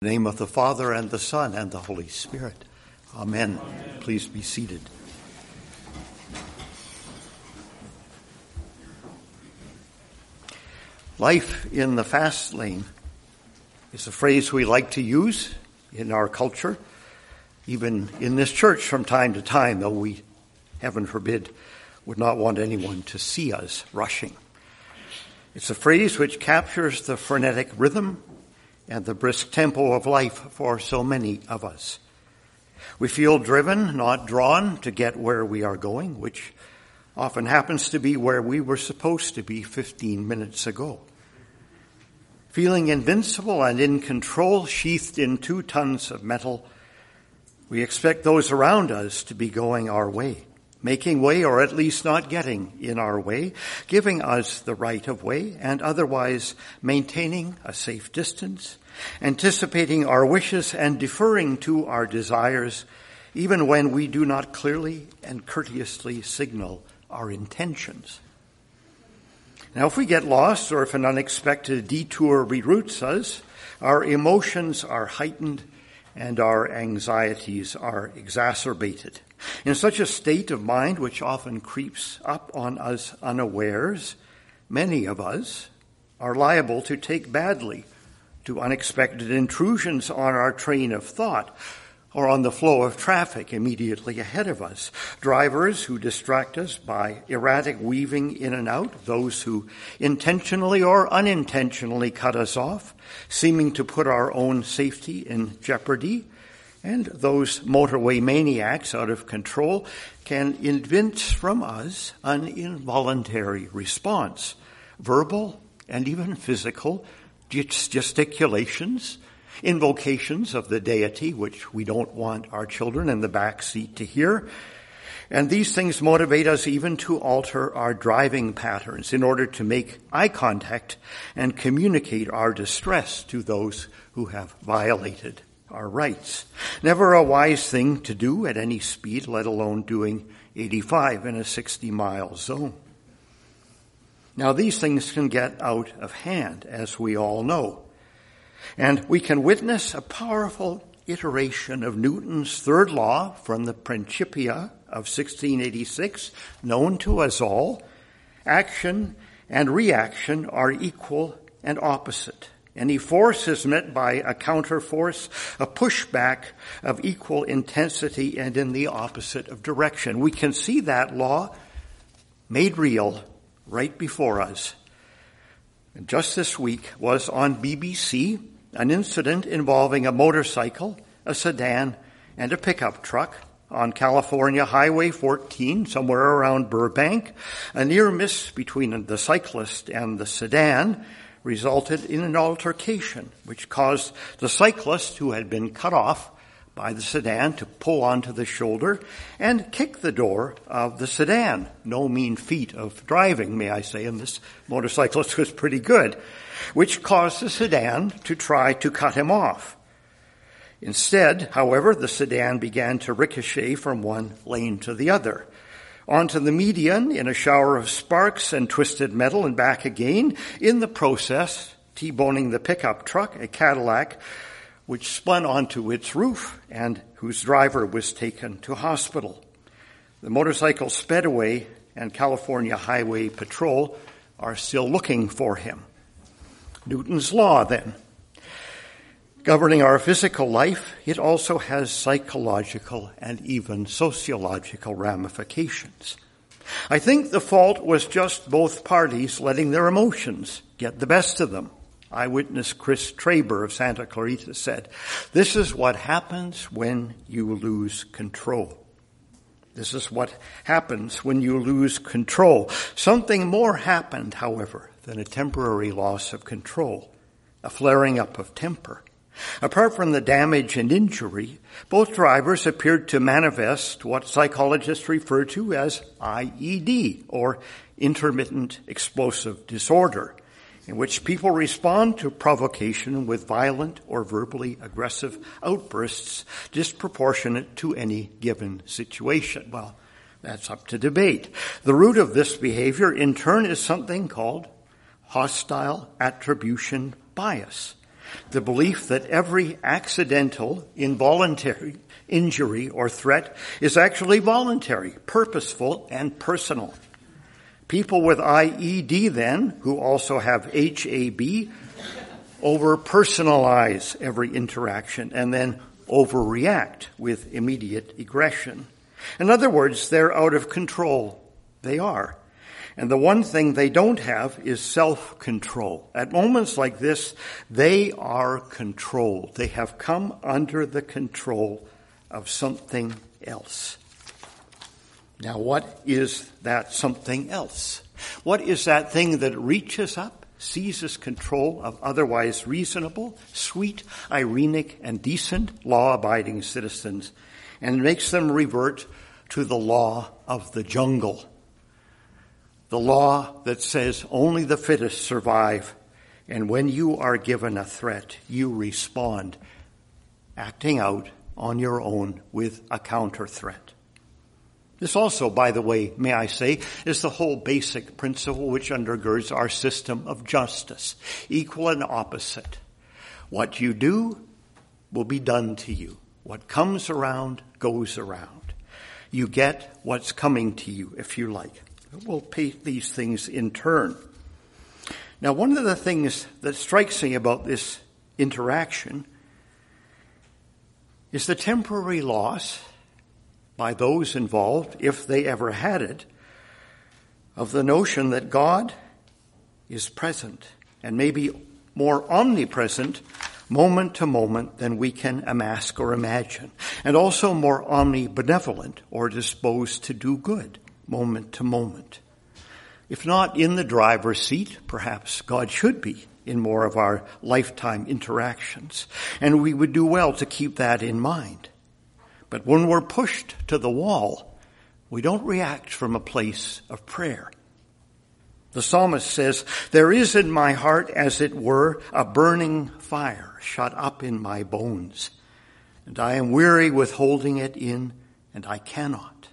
In the name of the Father and the Son and the Holy Spirit. Amen. Amen. Please be seated. Life in the fast lane is a phrase we like to use in our culture, even in this church from time to time, though we, heaven forbid, would not want anyone to see us rushing. It's a phrase which captures the frenetic rhythm and the brisk tempo of life for so many of us. We feel driven, not drawn to get where we are going, which often happens to be where we were supposed to be 15 minutes ago. Feeling invincible and in control, sheathed in two tons of metal, we expect those around us to be going our way making way or at least not getting in our way, giving us the right of way and otherwise maintaining a safe distance, anticipating our wishes and deferring to our desires even when we do not clearly and courteously signal our intentions. Now, if we get lost or if an unexpected detour reroutes us, our emotions are heightened and our anxieties are exacerbated. In such a state of mind, which often creeps up on us unawares, many of us are liable to take badly to unexpected intrusions on our train of thought or on the flow of traffic immediately ahead of us. Drivers who distract us by erratic weaving in and out, those who intentionally or unintentionally cut us off, seeming to put our own safety in jeopardy, and those motorway maniacs out of control can evince from us an involuntary response, verbal and even physical gesticulations, invocations of the deity, which we don't want our children in the back seat to hear. And these things motivate us even to alter our driving patterns in order to make eye contact and communicate our distress to those who have violated our rights. Never a wise thing to do at any speed, let alone doing 85 in a 60 mile zone. Now these things can get out of hand, as we all know. And we can witness a powerful iteration of Newton's third law from the Principia of 1686, known to us all. Action and reaction are equal and opposite. Any force is met by a counterforce, a pushback of equal intensity and in the opposite of direction. We can see that law made real right before us. Just this week was on BBC an incident involving a motorcycle, a sedan, and a pickup truck on California Highway 14, somewhere around Burbank. A near miss between the cyclist and the sedan resulted in an altercation which caused the cyclist who had been cut off by the sedan to pull onto the shoulder and kick the door of the sedan. No mean feat of driving, may I say, and this motorcyclist was pretty good, which caused the sedan to try to cut him off. Instead, however, the sedan began to ricochet from one lane to the other onto the median in a shower of sparks and twisted metal and back again, in the process, T-boning the pickup truck, a Cadillac, which spun onto its roof and whose driver was taken to hospital. The motorcycle sped away and California Highway Patrol are still looking for him. Newton's law then governing our physical life, it also has psychological and even sociological ramifications. I think the fault was just both parties letting their emotions get the best of them. Eyewitness Chris Traber of Santa Clarita said, this is what happens when you lose control. This is what happens when you lose control. Something more happened, however, than a temporary loss of control, a flaring up of temper. Apart from the damage and injury, both drivers appeared to manifest what psychologists refer to as IED, or intermittent explosive disorder, in which people respond to provocation with violent or verbally aggressive outbursts disproportionate to any given situation. Well, that's up to debate. The root of this behavior in turn is something called hostile attribution bias The belief that every accidental, involuntary injury or threat is actually voluntary, purposeful, and personal. People with IED then, who also have HAB, over personalize every interaction and then overreact with immediate aggression. In other words, they're out of control. They are. And the one thing they don't have is self-control. At moments like this, they are controlled. They have come under the control of something else. Now, what is that something else? What is that thing that reaches up, seizes control of otherwise reasonable, sweet, irenic, and decent law-abiding citizens and makes them revert to the law of the jungle? The law that says only the fittest survive, and when you are given a threat, you respond, acting out on your own with a counter threat. This also, by the way, may I say, is the whole basic principle which undergirds our system of justice. Equal and opposite. What you do will be done to you. What comes around goes around. You get what's coming to you, if you like. We'll pay these things in turn. Now, one of the things that strikes me about this interaction is the temporary loss by those involved, if they ever had it, of the notion that God is present and maybe more omnipresent moment to moment than we can amass or imagine, and also more omnibenevolent or disposed to do good moment to moment. If not in the driver's seat, perhaps God should be in more of our lifetime interactions. And we would do well to keep that in mind. But when we're pushed to the wall, we don't react from a place of prayer. The psalmist says, there is in my heart, as it were, a burning fire shut up in my bones, and I am weary with holding it in, and I cannot.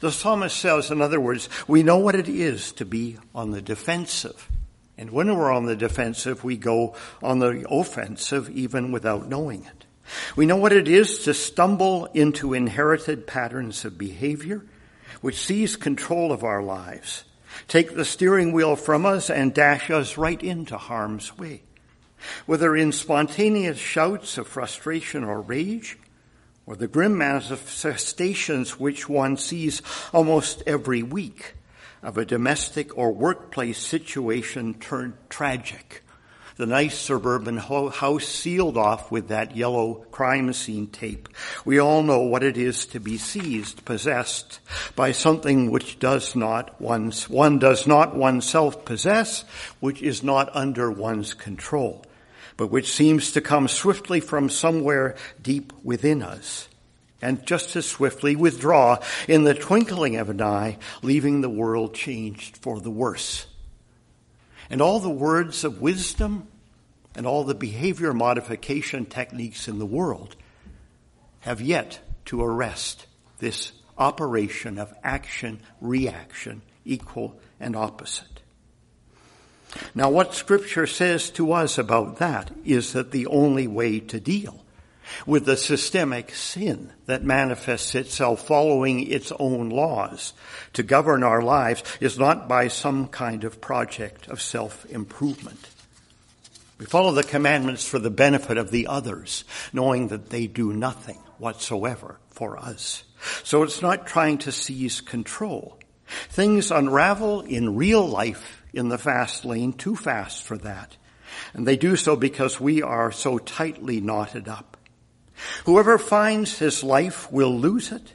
The psalmist says, in other words, we know what it is to be on the defensive. And when we're on the defensive, we go on the offensive even without knowing it. We know what it is to stumble into inherited patterns of behavior which seize control of our lives, take the steering wheel from us and dash us right into harm's way. Whether in spontaneous shouts of frustration or rage, or the grim manifestations which one sees almost every week of a domestic or workplace situation turned tragic. The nice suburban house sealed off with that yellow crime scene tape. We all know what it is to be seized, possessed by something which does not one's, one does not oneself possess, which is not under one's control, but which seems to come swiftly from somewhere deep within us and just as swiftly withdraw in the twinkling of an eye, leaving the world changed for the worse. And all the words of wisdom and all the behavior modification techniques in the world have yet to arrest this operation of action, reaction, equal and opposite. Now what scripture says to us about that is that the only way to deal with the systemic sin that manifests itself following its own laws to govern our lives is not by some kind of project of self-improvement. We follow the commandments for the benefit of the others, knowing that they do nothing whatsoever for us. So it's not trying to seize control. Things unravel in real life in the fast lane too fast for that. And they do so because we are so tightly knotted up. Whoever finds his life will lose it,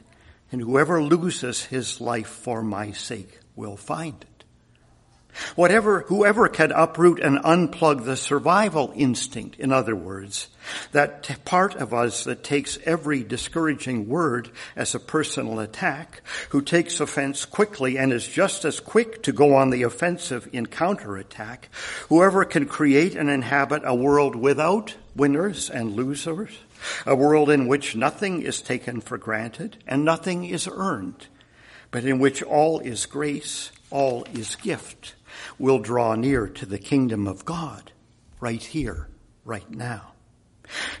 and whoever loses his life for my sake will find it. Whatever, whoever can uproot and unplug the survival instinct, in other words, that part of us that takes every discouraging word as a personal attack, who takes offense quickly and is just as quick to go on the offensive in counterattack, whoever can create and inhabit a world without winners and losers, a world in which nothing is taken for granted and nothing is earned, but in which all is grace, all is gift, will draw near to the kingdom of God right here, right now.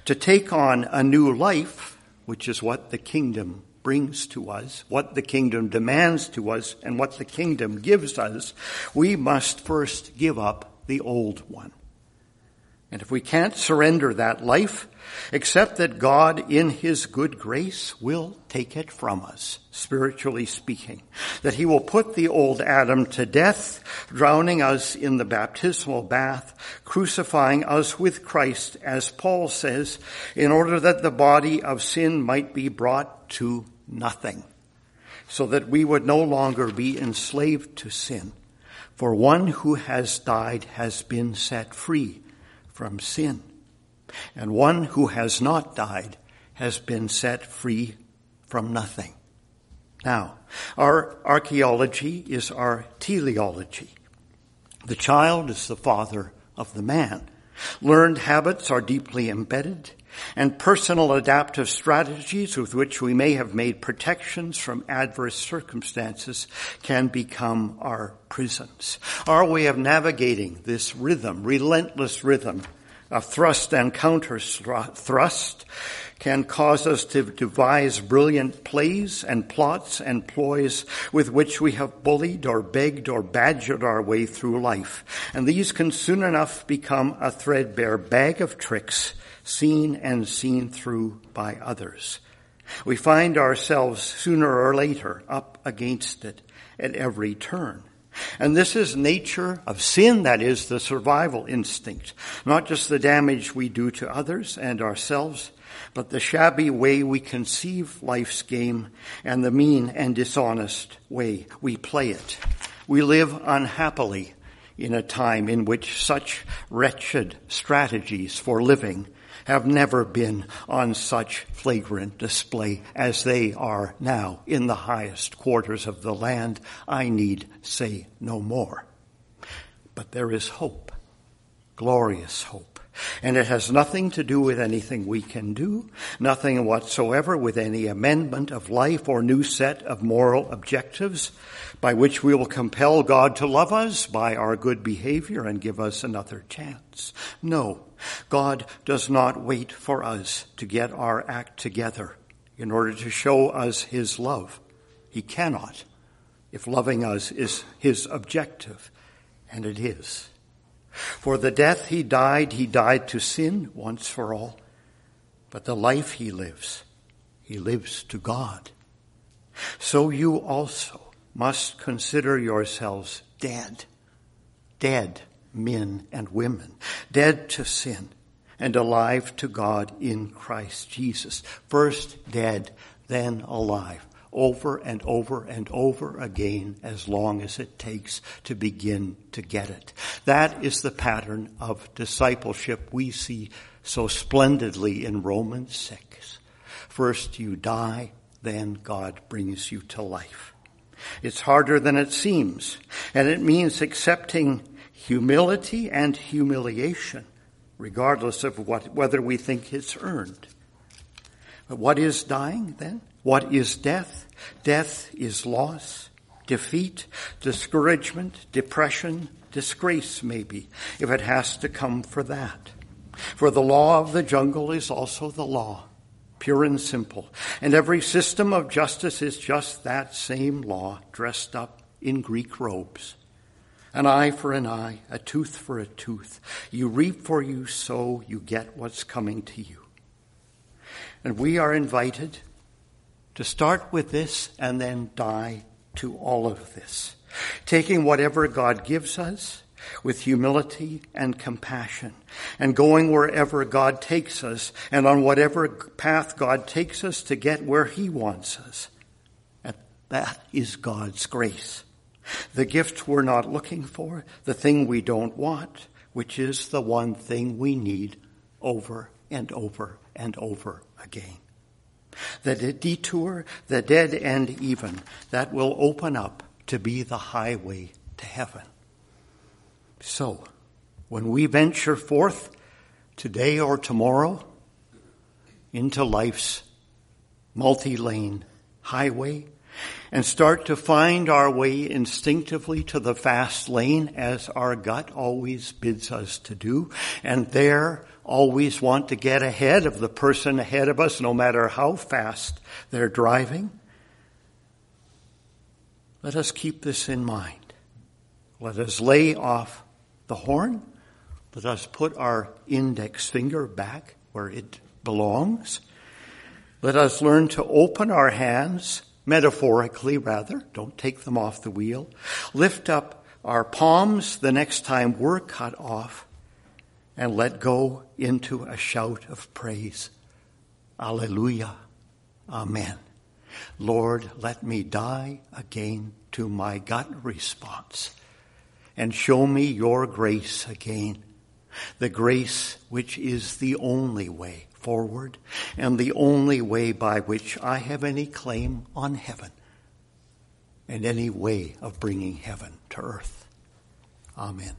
To take on a new life, which is what the kingdom brings to us, what the kingdom demands to us, and what the kingdom gives us, we must first give up the old one. And if we can't surrender that life, except that God in His good grace will take it from us, spiritually speaking. That He will put the old Adam to death, drowning us in the baptismal bath, crucifying us with Christ, as Paul says, in order that the body of sin might be brought to nothing, so that we would no longer be enslaved to sin. For one who has died has been set free from sin. And one who has not died has been set free from nothing. Now, our archaeology is our teleology. The child is the father of the man. Learned habits are deeply embedded and personal adaptive strategies with which we may have made protections from adverse circumstances can become our prisons. Our way of navigating this rhythm, relentless rhythm of thrust and counter thrust can cause us to devise brilliant plays and plots and ploys with which we have bullied or begged or badgered our way through life. And these can soon enough become a threadbare bag of tricks seen and seen through by others. We find ourselves sooner or later up against it at every turn. And this is nature of sin, that is the survival instinct, not just the damage we do to others and ourselves, but the shabby way we conceive life's game and the mean and dishonest way we play it. We live unhappily in a time in which such wretched strategies for living have never been on such flagrant display as they are now in the highest quarters of the land. I need say no more. But there is hope, glorious hope. And it has nothing to do with anything we can do, nothing whatsoever with any amendment of life or new set of moral objectives by which we will compel God to love us by our good behavior and give us another chance. No, God does not wait for us to get our act together in order to show us His love. He cannot if loving us is His objective, and it is. For the death he died, he died to sin once for all. But the life he lives, he lives to God. So you also must consider yourselves dead. Dead men and women. Dead to sin and alive to God in Christ Jesus. First dead, then alive over and over and over again as long as it takes to begin to get it. That is the pattern of discipleship we see so splendidly in Romans 6. First you die, then God brings you to life. It's harder than it seems, and it means accepting humility and humiliation, regardless of what, whether we think it's earned. But what is dying then? What is death? Death is loss, defeat, discouragement, depression, disgrace maybe, if it has to come for that. For the law of the jungle is also the law, pure and simple. And every system of justice is just that same law dressed up in Greek robes. An eye for an eye, a tooth for a tooth. You reap for you sow, you get what's coming to you. And we are invited to start with this and then die to all of this. Taking whatever God gives us with humility and compassion and going wherever God takes us and on whatever path God takes us to get where He wants us. And that is God's grace. The gift we're not looking for, the thing we don't want, which is the one thing we need over and over and over again the detour, the dead end even, that will open up to be the highway to heaven. So, when we venture forth today or tomorrow into life's multi-lane highway and start to find our way instinctively to the fast lane as our gut always bids us to do, and there always want to get ahead of the person ahead of us, no matter how fast they're driving. Let us keep this in mind. Let us lay off the horn. Let us put our index finger back where it belongs. Let us learn to open our hands, metaphorically rather, don't take them off the wheel. Lift up our palms the next time we're cut off and let go into a shout of praise. Alleluia. Amen. Lord, let me die again to my gut response and show me your grace again. The grace which is the only way forward and the only way by which I have any claim on heaven and any way of bringing heaven to earth. Amen.